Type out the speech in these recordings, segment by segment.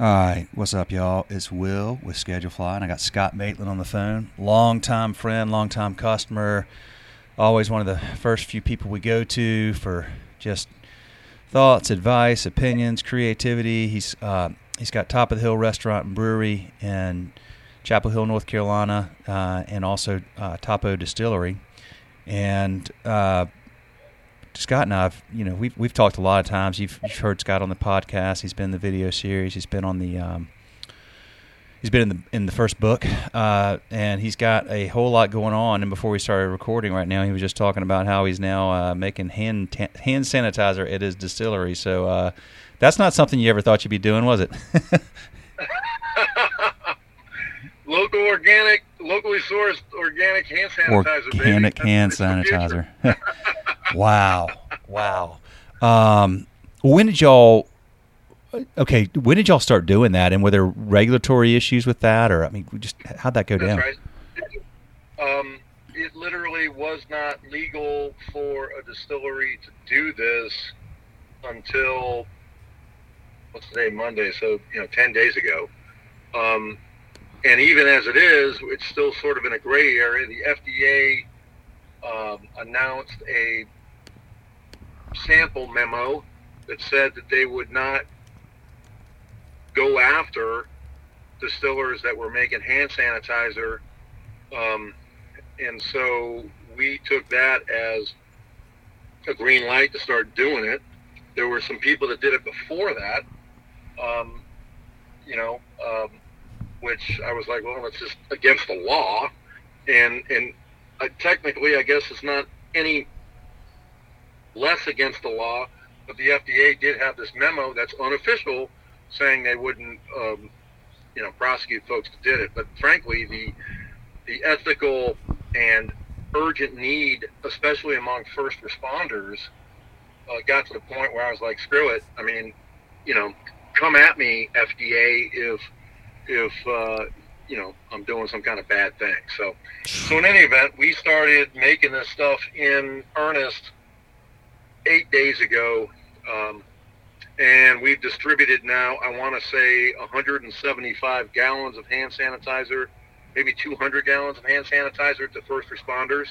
All right, what's up, y'all? It's Will with SchedulFly, and I got Scott Maitland on the phone. Longtime friend, longtime customer. Always one of the first few people we go to for just thoughts, advice, opinions, creativity. He's uh, he's got Top of the Hill Restaurant and Brewery in Chapel Hill, North Carolina, uh, and also uh, Topo Distillery. And uh, Scott and I've, you know, we've we've talked a lot of times. You've, you've heard Scott on the podcast. He's been in the video series. He's been on the, um, he's been in the in the first book, uh, and he's got a whole lot going on. And before we started recording, right now, he was just talking about how he's now uh, making hand ta- hand sanitizer at his distillery. So uh, that's not something you ever thought you'd be doing, was it? Local organic, locally sourced organic hand sanitizer. Organic baby. hand That's- that's the sanitizer. wow, wow. Um, when did y'all? Okay, when did y'all start doing that? And were there regulatory issues with that, or I mean, just how'd that go That's down? right. Um, it literally was not legal for a distillery to do this until what's today, Monday? So you know, ten days ago. Um, and even as it is, it's still sort of in a gray area. The FDA um, announced a sample memo that said that they would not go after distillers that were making hand sanitizer. Um, and so we took that as a green light to start doing it. There were some people that did it before that, um, you know, um, which I was like, well, it's just against the law. And, and uh, technically, I guess it's not any less against the law, but the FDA did have this memo that's unofficial saying they wouldn't, um, you know, prosecute folks that did it. But frankly, the the ethical and urgent need, especially among first responders, uh, got to the point where I was like, screw it. I mean, you know, come at me, FDA, if if uh, you know I'm doing some kind of bad thing. So, so in any event, we started making this stuff in earnest eight days ago. Um, and we've distributed now, I want to say 175 gallons of hand sanitizer, maybe 200 gallons of hand sanitizer to first responders.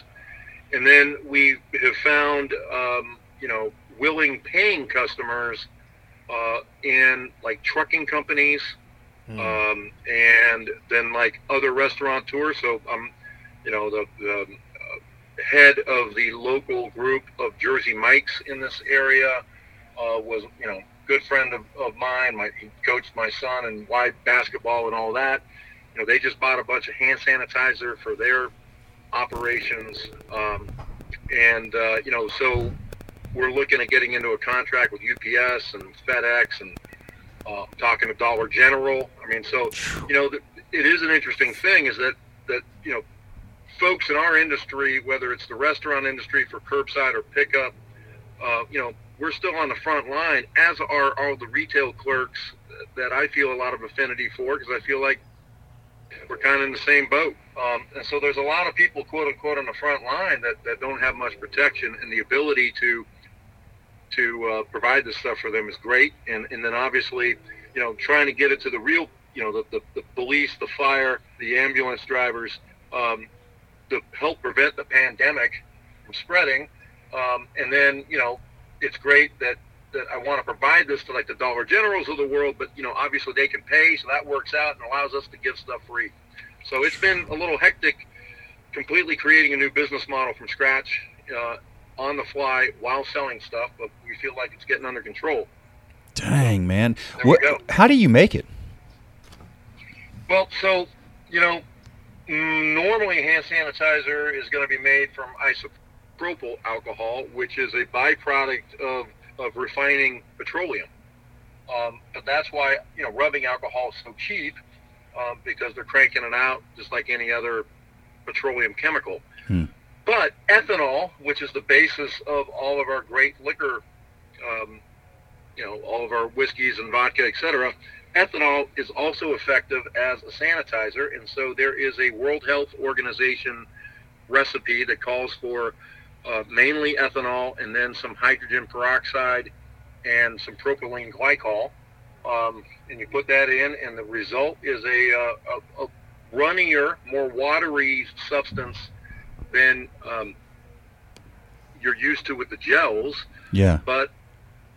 And then we have found, um, you know, willing paying customers uh, in like trucking companies um, and then like other restaurateurs. So I'm, you know, the, the uh, head of the local group of Jersey Mike's in this area uh, was, you know, good friend of, of mine. My he coached my son and wide basketball and all that. You know, they just bought a bunch of hand sanitizer for their operations, um, and uh, you know, so we're looking at getting into a contract with UPS and FedEx and uh, talking to Dollar General. I mean, so you know, th- it is an interesting thing is that that you know, folks in our industry, whether it's the restaurant industry for curbside or pickup, uh, you know, we're still on the front line, as are all the retail clerks that I feel a lot of affinity for, because I feel like we're kind of in the same boat. Um, and so there's a lot of people, quote unquote, on the front line that, that don't have much protection, and the ability to to uh, provide this stuff for them is great. And and then obviously, you know, trying to get it to the real, you know, the, the, the police, the fire, the ambulance drivers, um, to help prevent the pandemic from spreading. Um, and then, you know, it's great that that I want to provide this to like the Dollar Generals of the world, but you know, obviously they can pay, so that works out and allows us to give stuff free. So it's been a little hectic, completely creating a new business model from scratch, uh, on the fly while selling stuff, but we feel like it's getting under control. Dang, man. What? How do you make it? Well, so you know, normally hand sanitizer is going to be made from isopropyl alcohol, which is a byproduct of of refining petroleum. Um, but that's why you know rubbing alcohol is so cheap um, because they're cranking it out just like any other petroleum chemical. Hmm. But ethanol, which is the basis of all of our great liquor, um, you know, all of our whiskeys and vodka, etc., ethanol is also effective as a sanitizer. And so there is a World Health Organization recipe that calls for uh, mainly ethanol and then some hydrogen peroxide and some propylene glycol. um, and you put that in, and the result is a, uh, a, a runnier, more watery substance than um, you're used to with the gels. Yeah. But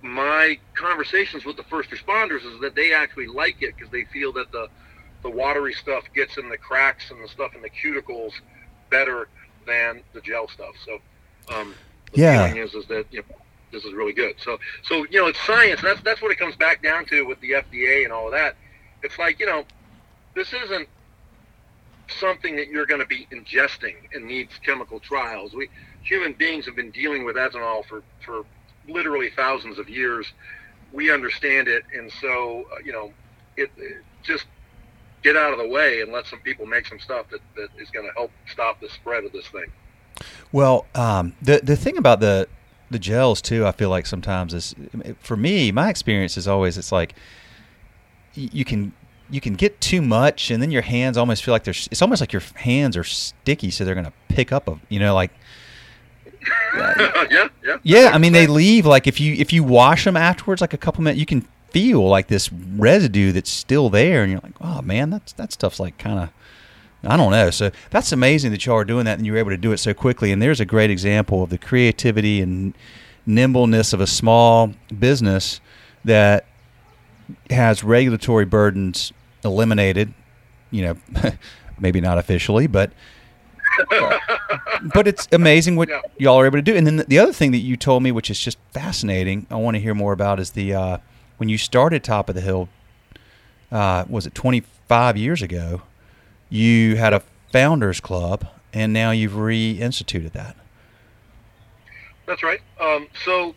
my conversations with the first responders is that they actually like it because they feel that the the watery stuff gets in the cracks and the stuff in the cuticles better than the gel stuff. So, um, the Yeah. feeling is is that you know, this is really good. So, so you know, it's science. That's that's what it comes back down to with the FDA and all of that. It's like you know, this isn't something that you're going to be ingesting and needs chemical trials. We human beings have been dealing with ethanol for for literally thousands of years. We understand it, and so uh, you know, it, it just get out of the way and let some people make some stuff that, that is going to help stop the spread of this thing. Well, um, the the thing about the the gels too, I feel like sometimes is for me, my experience is always it's like you can you can get too much, and then your hands almost feel like they're. It's almost like your hands are sticky, so they're going to pick up a you know like yeah, yeah. yeah. I mean they leave like if you if you wash them afterwards, like a couple minutes, you can feel like this residue that's still there, and you're like, oh man, that's that stuff's like kind of. I don't know. So that's amazing that y'all are doing that and you're able to do it so quickly. And there's a great example of the creativity and nimbleness of a small business that has regulatory burdens eliminated. You know, maybe not officially, but uh, but it's amazing what Yeah. y'all are able to do. And then the other thing that you told me, which is just fascinating, I want to hear more about, is the uh, when you started Top of the Hill. Uh, was it 25 years ago? You had a founders club, and now you've reinstituted that. That's right. Um, so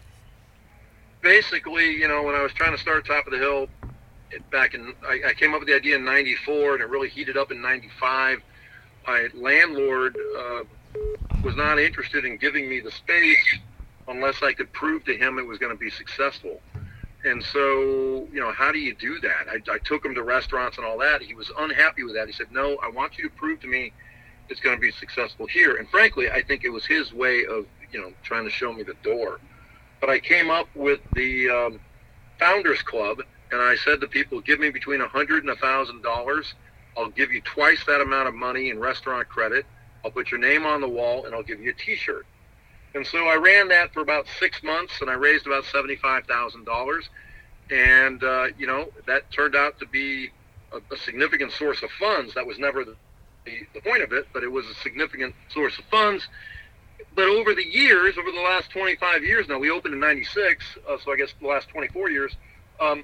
basically, you know, when I was trying to start Top of the Hill it, back in, I, I came up with the idea in '94, and it really heated up in '95. My landlord uh, was not interested in giving me the space unless I could prove to him it was going to be successful. And so, you know, how do you do that? I, I took him to restaurants and all that. He was unhappy with that. He said, "No, I want you to prove to me it's going to be successful here." And frankly, I think it was his way of, you know, trying to show me the door. But I came up with the um, Founders Club, and I said to people, "Give me between a hundred and a thousand dollars. I'll give you twice that amount of money in restaurant credit. I'll put your name on the wall, and I'll give you a T-shirt." And so I ran that for about six months, and I raised about seventy-five thousand dollars. And uh, you know that turned out to be a, a significant source of funds. That was never the, the, the point of it, but it was a significant source of funds. But over the years, over the last 25 years now, we opened in '96, uh, so I guess the last 24 years, um,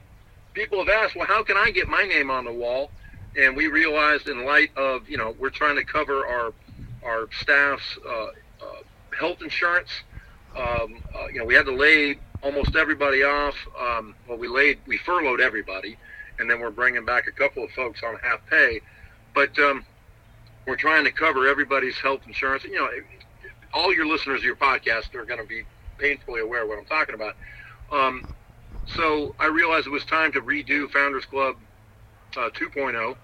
people have asked, well, how can I get my name on the wall? And we realized, in light of you know, we're trying to cover our our staff's uh, uh, health insurance. Um, uh, you know, we had to lay almost everybody off. Um, well, we laid, we furloughed everybody, and then we're bringing back a couple of folks on half pay. But um, we're trying to cover everybody's health insurance. You know, all your listeners of your podcast are going to be painfully aware of what I'm talking about. Um, so I realized it was time to redo Founders Club uh, 2.0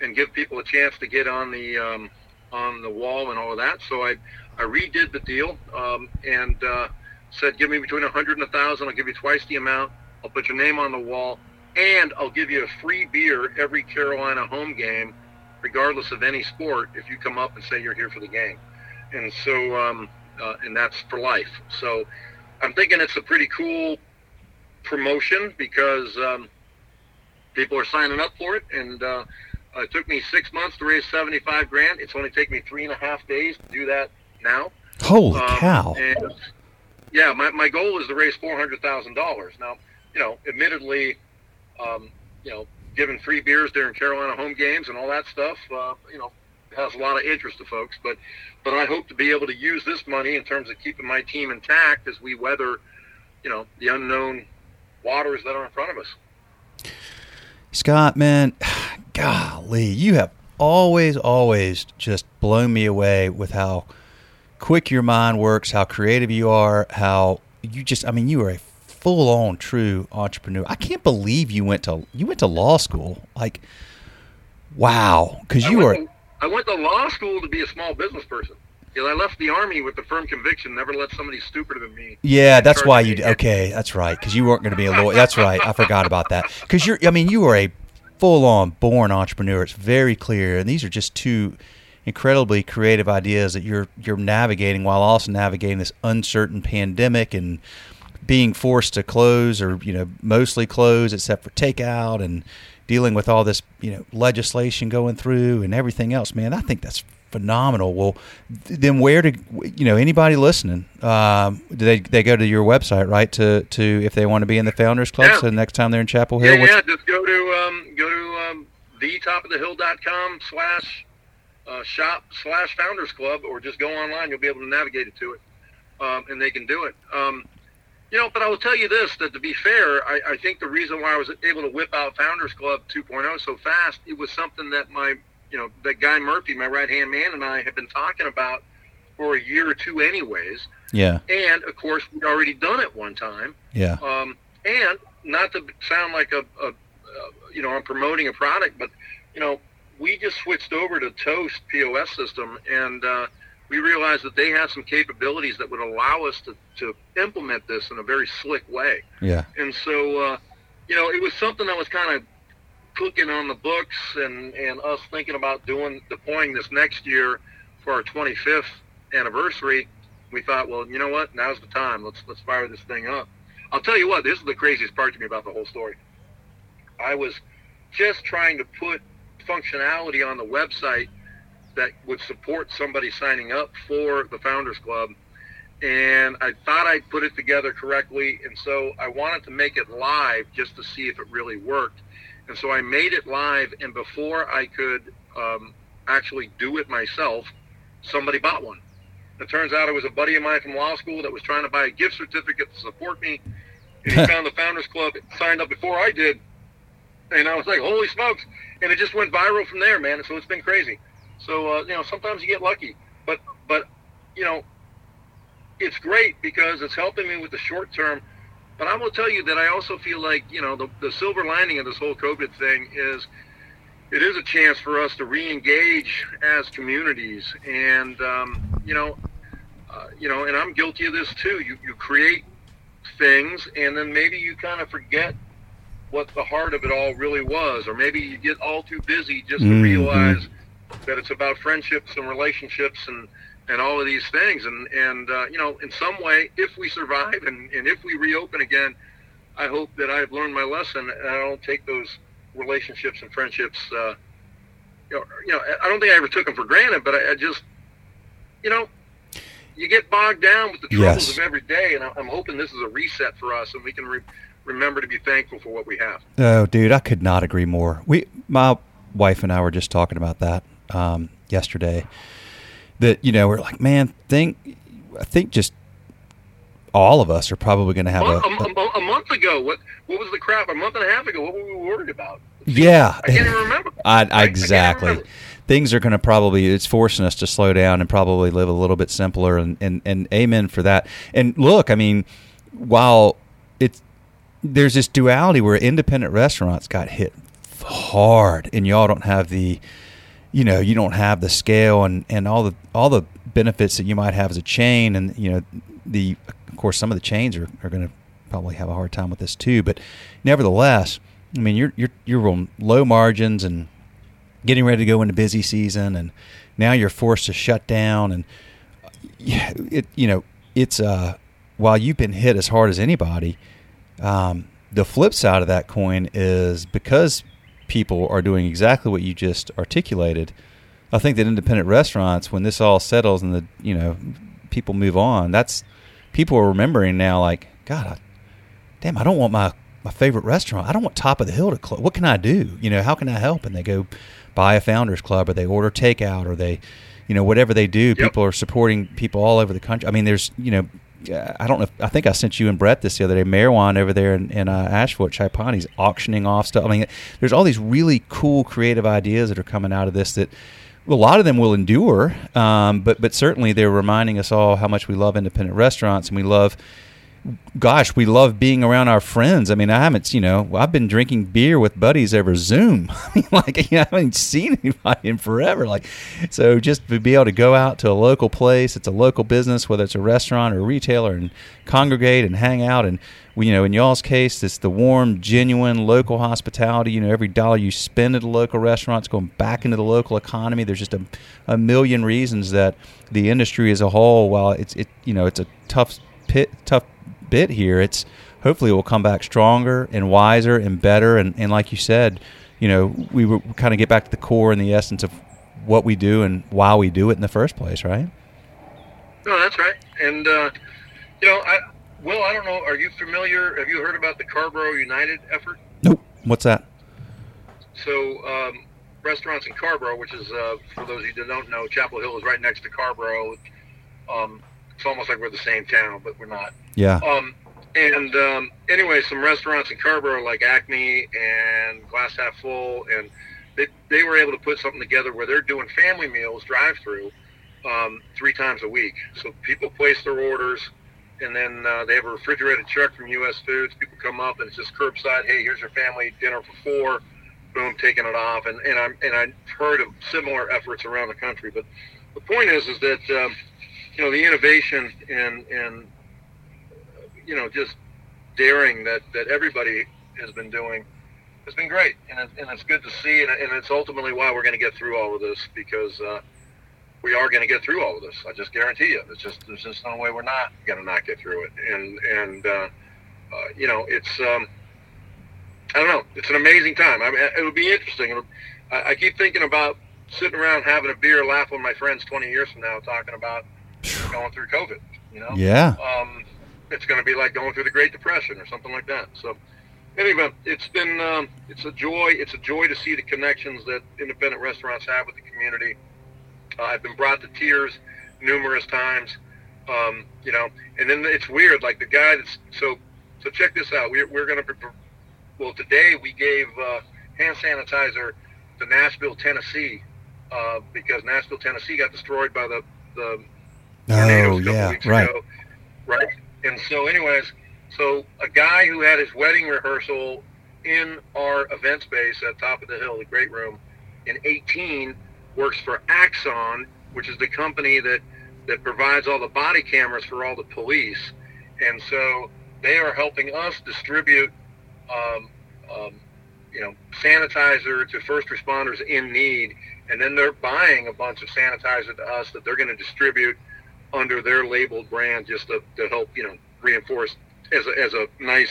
and give people a chance to get on the um, on the wall and all of that. So I I redid the deal um, and uh, said, give me between a hundred and a thousand. I'll give you twice the amount. I'll put your name on the wall, and I'll give you a free beer every Carolina home game, regardless of any sport. If you come up and say you're here for the game, and so um, uh, and that's for life. So I'm thinking it's a pretty cool promotion because um, people are signing up for it, and uh, it took me six months to raise 75 grand. It's only taken me three and a half days to do that now. Holy Um, cow! And yeah, my, my goal is to raise four hundred thousand dollars. Now, you know, admittedly, um, you know, giving free beers during Carolina home games and all that stuff, uh, you know, has a lot of interest to folks. But but I hope to be able to use this money in terms of keeping my team intact as we weather, you know, the unknown waters that are in front of us. Scott, man, golly, you have always, always just blown me away with how quick your mind works, how creative you are, how you just, I mean, you are a full on true entrepreneur. I can't believe you went to, you went to law school. Like, wow. Cause you went are, I went to law school to be a small business person. Because I left the army with the firm conviction never let somebody stupider than me. Yeah, that's why you. Okay, that's right. Because you weren't going to be a lawyer. That's right. I forgot about that. Because you're. I mean, you are a full-on born entrepreneur. It's very clear, and these are just two incredibly creative ideas that you're you're navigating while also navigating this uncertain pandemic and being forced to close or you know mostly close except for takeout and dealing with all this you know legislation going through and everything else man i think that's phenomenal well then where to you know anybody listening um, do they they go to your website right to to if they want to be in the founders club Yeah. so next time they're in chapel hill Yeah, yeah. Just go to um, go to um, thetopofthehill.com slash uh, shop slash Founders Club, or just go online. You'll be able to navigate it to it, um, and they can do it. You know, but I will tell you this: that to be fair, I, I think the reason why I was able to whip out Founders Club 2.0 so fast, it was something that my, you know, that guy Murphy, my right hand man, and I have been talking about for a year or two, anyways. yeah And of course, we'd already done it one time. yeah Um, and not to sound like a, a, a, you know, I'm promoting a product, but you know, we just switched over to Toast POS system, and uh, we realized that they had some capabilities that would allow us to, to implement this in a very slick way. yeah And so, uh, you know, it was something that was kind of cooking on the books, and and us thinking about doing deploying this next year for our 25th anniversary. We thought, well, you know what? Now's the time. Let's let's fire this thing up. I'll tell you what. This is the craziest part to me about the whole story. I was just trying to put functionality on the website that would support somebody signing up for the Founders Club and I thought I'd put it together correctly, and so I wanted to make it live just to see if it really worked. And so I made it live, and before I could um, actually do it myself, somebody bought one. It turns out it was a buddy of mine from law school that was trying to buy a gift certificate to support me, and he found the Founders Club, signed up before I did, and I was like, "Holy smokes!" And it just went viral from there, man. So it's been crazy. So uh, you know, sometimes you get lucky, but but you know, it's great because it's helping me with the short term. But I will tell you that I also feel like, you know, the, the silver lining of this whole COVID thing is it is a chance for us to re-engage as communities. And, um, you know, uh, you know, and I'm guilty of this too. You, you create things and then maybe you kind of forget what the heart of it all really was. Or maybe you get all too busy just to Mhm. realize that it's about friendships and relationships and, and all of these things. And, and uh, you know, in some way, if we survive and, and if we reopen again, I hope that I've learned my lesson and I don't take those relationships and friendships. Uh, you, know, you know, I don't think I ever took them for granted, but I, I just, you know, you get bogged down with the troubles Yes. of every day, and I- I'm hoping this is a reset for us, and we can re- remember to be thankful for what we have. Oh, dude, I could not agree more. We, my wife and I were just talking about that um, yesterday. That you know, we're like, man, think, I think just all of us are probably going to have a, a, a, a month ago, what what was the crap? A month and a half ago, what were we worried about? yeah. I can't even remember. I, I- I exactly. remember. Things are going to probably it's forcing us to slow down and probably live a little bit simpler and, and and amen for that. And look, I mean, while it's there's this duality where independent restaurants got hit hard, and y'all don't have the you know you don't have the scale and and all the all the benefits that you might have as a chain and you know the of course some of the chains are, are going to probably have a hard time with this too but nevertheless i mean you're you're you're on low margins and getting ready to go into busy season and now you're forced to shut down and it you know it's uh while you've been hit as hard as anybody um, the flip side of that coin is because people are doing exactly what you just articulated. I think that independent restaurants when this all settles and the you know people move on that's people are remembering now like god I, damn i don't want my my favorite restaurant. I don't want top of the hill to close what can i do? You know how can i help? And they go buy a founders club or they order takeout or they you know whatever they do people are supporting people all over the country. I mean there's you know I don't know. If, I think I sent you and Brett this the other day. Meherwan over there in, in uh, Asheville, Pani's auctioning off stuff. I mean, there's all these really cool creative ideas that are coming out of this that a lot of them will endure. Um, but but certainly they're reminding us all how much we love independent restaurants and we love gosh, we love being around our friends. I mean, I haven't, you know, I've been drinking beer with buddies over Zoom. I mean, like, you know, I haven't seen anybody in forever. Like, so just to be able to go out to a local place, it's a local business, whether it's a restaurant or a retailer, and congregate and hang out. And, you know, in y'all's case, it's the warm, genuine local hospitality. You know, every dollar you spend at a local restaurant is going back into the local economy. There's just a, a million reasons that the industry as a whole, while it's, it, you know, it's a tough pit, tough bit here, it's hopefully we'll come back stronger and wiser and better. And, and like you said, you know, we will kind of get back to the core and the essence of what we do and why we do it in the first place, right? No, that's right. And, uh, you know, I, Will, I don't know, are you familiar? Have you heard about the Carrboro United effort? Nope. What's that? So, um, restaurants in Carrboro, which is, uh, for those of you that don't know, Chapel Hill is right next to Carrboro. Um, it's almost like we're the same town, but we're not. Yeah. Um, and um, anyway, some restaurants in Carrboro like Acme and Glass Half Full, and they, they were able to put something together where they're doing family meals drive through um, three times a week. So people place their orders, and then uh, they have a refrigerated truck from U.S. Foods. People come up and it's just curbside. Hey, here's your family dinner for four. Boom, taking it off. And and I'm and I've heard of similar efforts around the country. But the point is, is that um, you know the innovation and and you know just daring that that everybody has been doing has been great, and, it, and it's good to see, and, and it's ultimately why we're going to get through all of this because uh, we are going to get through all of this. I just guarantee you. It's just there's just no way we're not going to not get through it, and and uh, uh, you know it's um, I don't know. It's an amazing time. I mean, it'll be interesting. It'll, I, I keep thinking about sitting around having a beer, laughing with my friends 20 years from now, talking about going through COVID. You know? Yeah. Um, it's going to be like going through the Great Depression or something like that. So, anyway, it's been um, it's a joy. It's a joy to see the connections that independent restaurants have with the community. Uh, I've been brought to tears numerous times. Um, you know, and then it's weird. Like the guy that's so so. Check this out. We're we're going to well today we gave uh, hand sanitizer to Nashville, Tennessee, uh, because Nashville, Tennessee got destroyed by the the oh yeah right. ago, right? And so anyways so a guy who had his wedding rehearsal in our event space at top of the hill the great room in 18 works for axon which is the company that that provides all the body cameras for all the police. And so they are helping us distribute um, um, you know sanitizer to first responders in need. And then they're buying a bunch of sanitizer to us that they're going to distribute under their labeled brand just to, to help you know reinforce as a, as a nice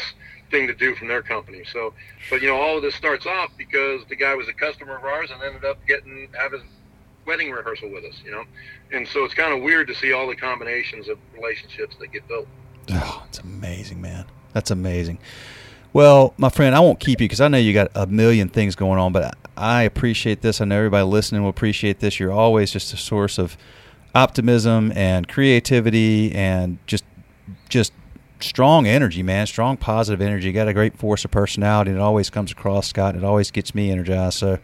thing to do from their company. So, but you know, all of this starts off because the guy was a customer of ours and ended up getting his wedding rehearsal with us. You know, and so it's kind of weird to see all the combinations of relationships that get built. Oh, it's amazing, man. That's amazing. Well, my friend, I won't keep you because I know you got a million things going on, but I appreciate this. I know everybody listening will appreciate this. You're always just a source of optimism and creativity and just just strong energy, man. Strong positive energy. You got a great force of personality, and it always comes across, Scott. It always gets me energized. So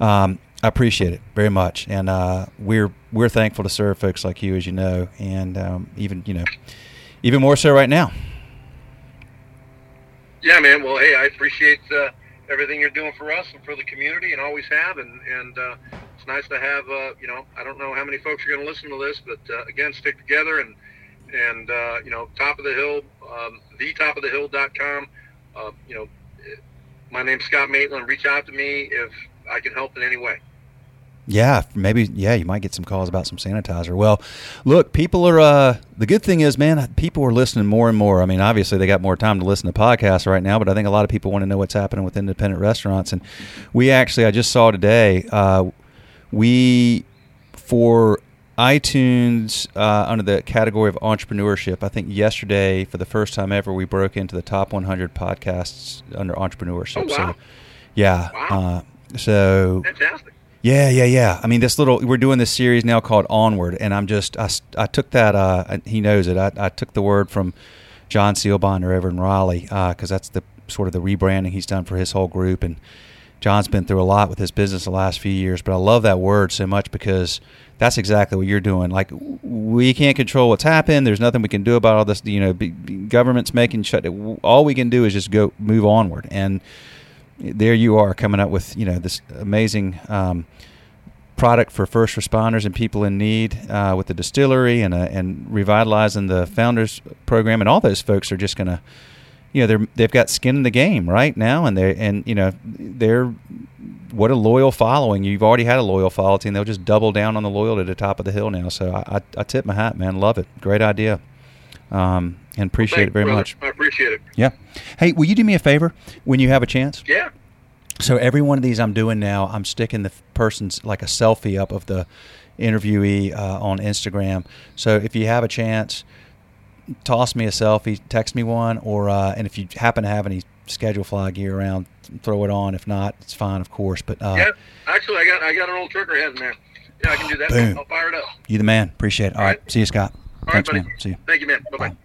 um, I appreciate it very much, and uh, we're we're thankful to serve folks like you, as you know, and um, even you know, even more so right now. Yeah, man. Well, hey, I appreciate uh, everything you're doing for us and for the community, and always have. And and uh, it's nice to have. Uh, you know, I don't know how many folks are going to listen to this, but uh, again, stick together and and uh, you know, top of the hill, um, thetopofthehill.com. Uh, you know, my name's Scott Maitland. Reach out to me if I can help in any way. Yeah, maybe. Yeah, you might get some calls about some sanitizer. Well, look, people are. Uh, the good thing is, man, people are listening more and more. I mean, obviously they got more time to listen to podcasts right now, but I think a lot of people want to know what's happening with independent restaurants. And we actually, I just saw today, uh, we for iTunes uh, under the category of entrepreneurship. I think yesterday, for the first time ever, we broke into the top 100 podcasts under entrepreneurship. Oh, wow. So, yeah. Wow. Uh, so Fantastic. Yeah, yeah, yeah. I mean, this little we're doing this series now called Onward, and I'm just I, I took that. Uh, he knows it. I, I took the word from John Seelbonder over in Raleigh because that's the sort of the rebranding he's done for his whole group, and John's been through a lot with his business the last few years, but I love that word so much because that's exactly what you're doing. Like we can't control what's happened. There's nothing we can do about all this. You know, government's making shut. All we can do is just go move onward. And there you are coming up with you know this amazing. Um, product for first responders and people in need uh, with the distillery and uh, and revitalizing the founders program. And all those folks are just going to you know they're they've got skin in the game right now. And they and you know they're what a loyal following. You've already had a loyal following. They'll just double down on the loyalty at the top of the hill now. So I, I, I tip my hat man. Love it. Great idea um, and appreciate well, it very brother. much I appreciate it. yeah hey will you do me a favor when you have a chance Yeah. so every one of these I'm doing now, I'm sticking the person's like a selfie up of the interviewee uh, on Instagram. So if you have a chance, toss me a selfie, text me one, or uh, and if you happen to have any SchedulFly gear around, throw it on. If not, it's fine, of course. But uh, yeah. Actually, I got I got an old trigger head in there. Yeah, I can do that. Boom. I'll fire it up. you the man. Appreciate it. All All right. right. See you, Scott. Right, Thanks, buddy. man. See you. Thank you, man. Bye bye. Bye.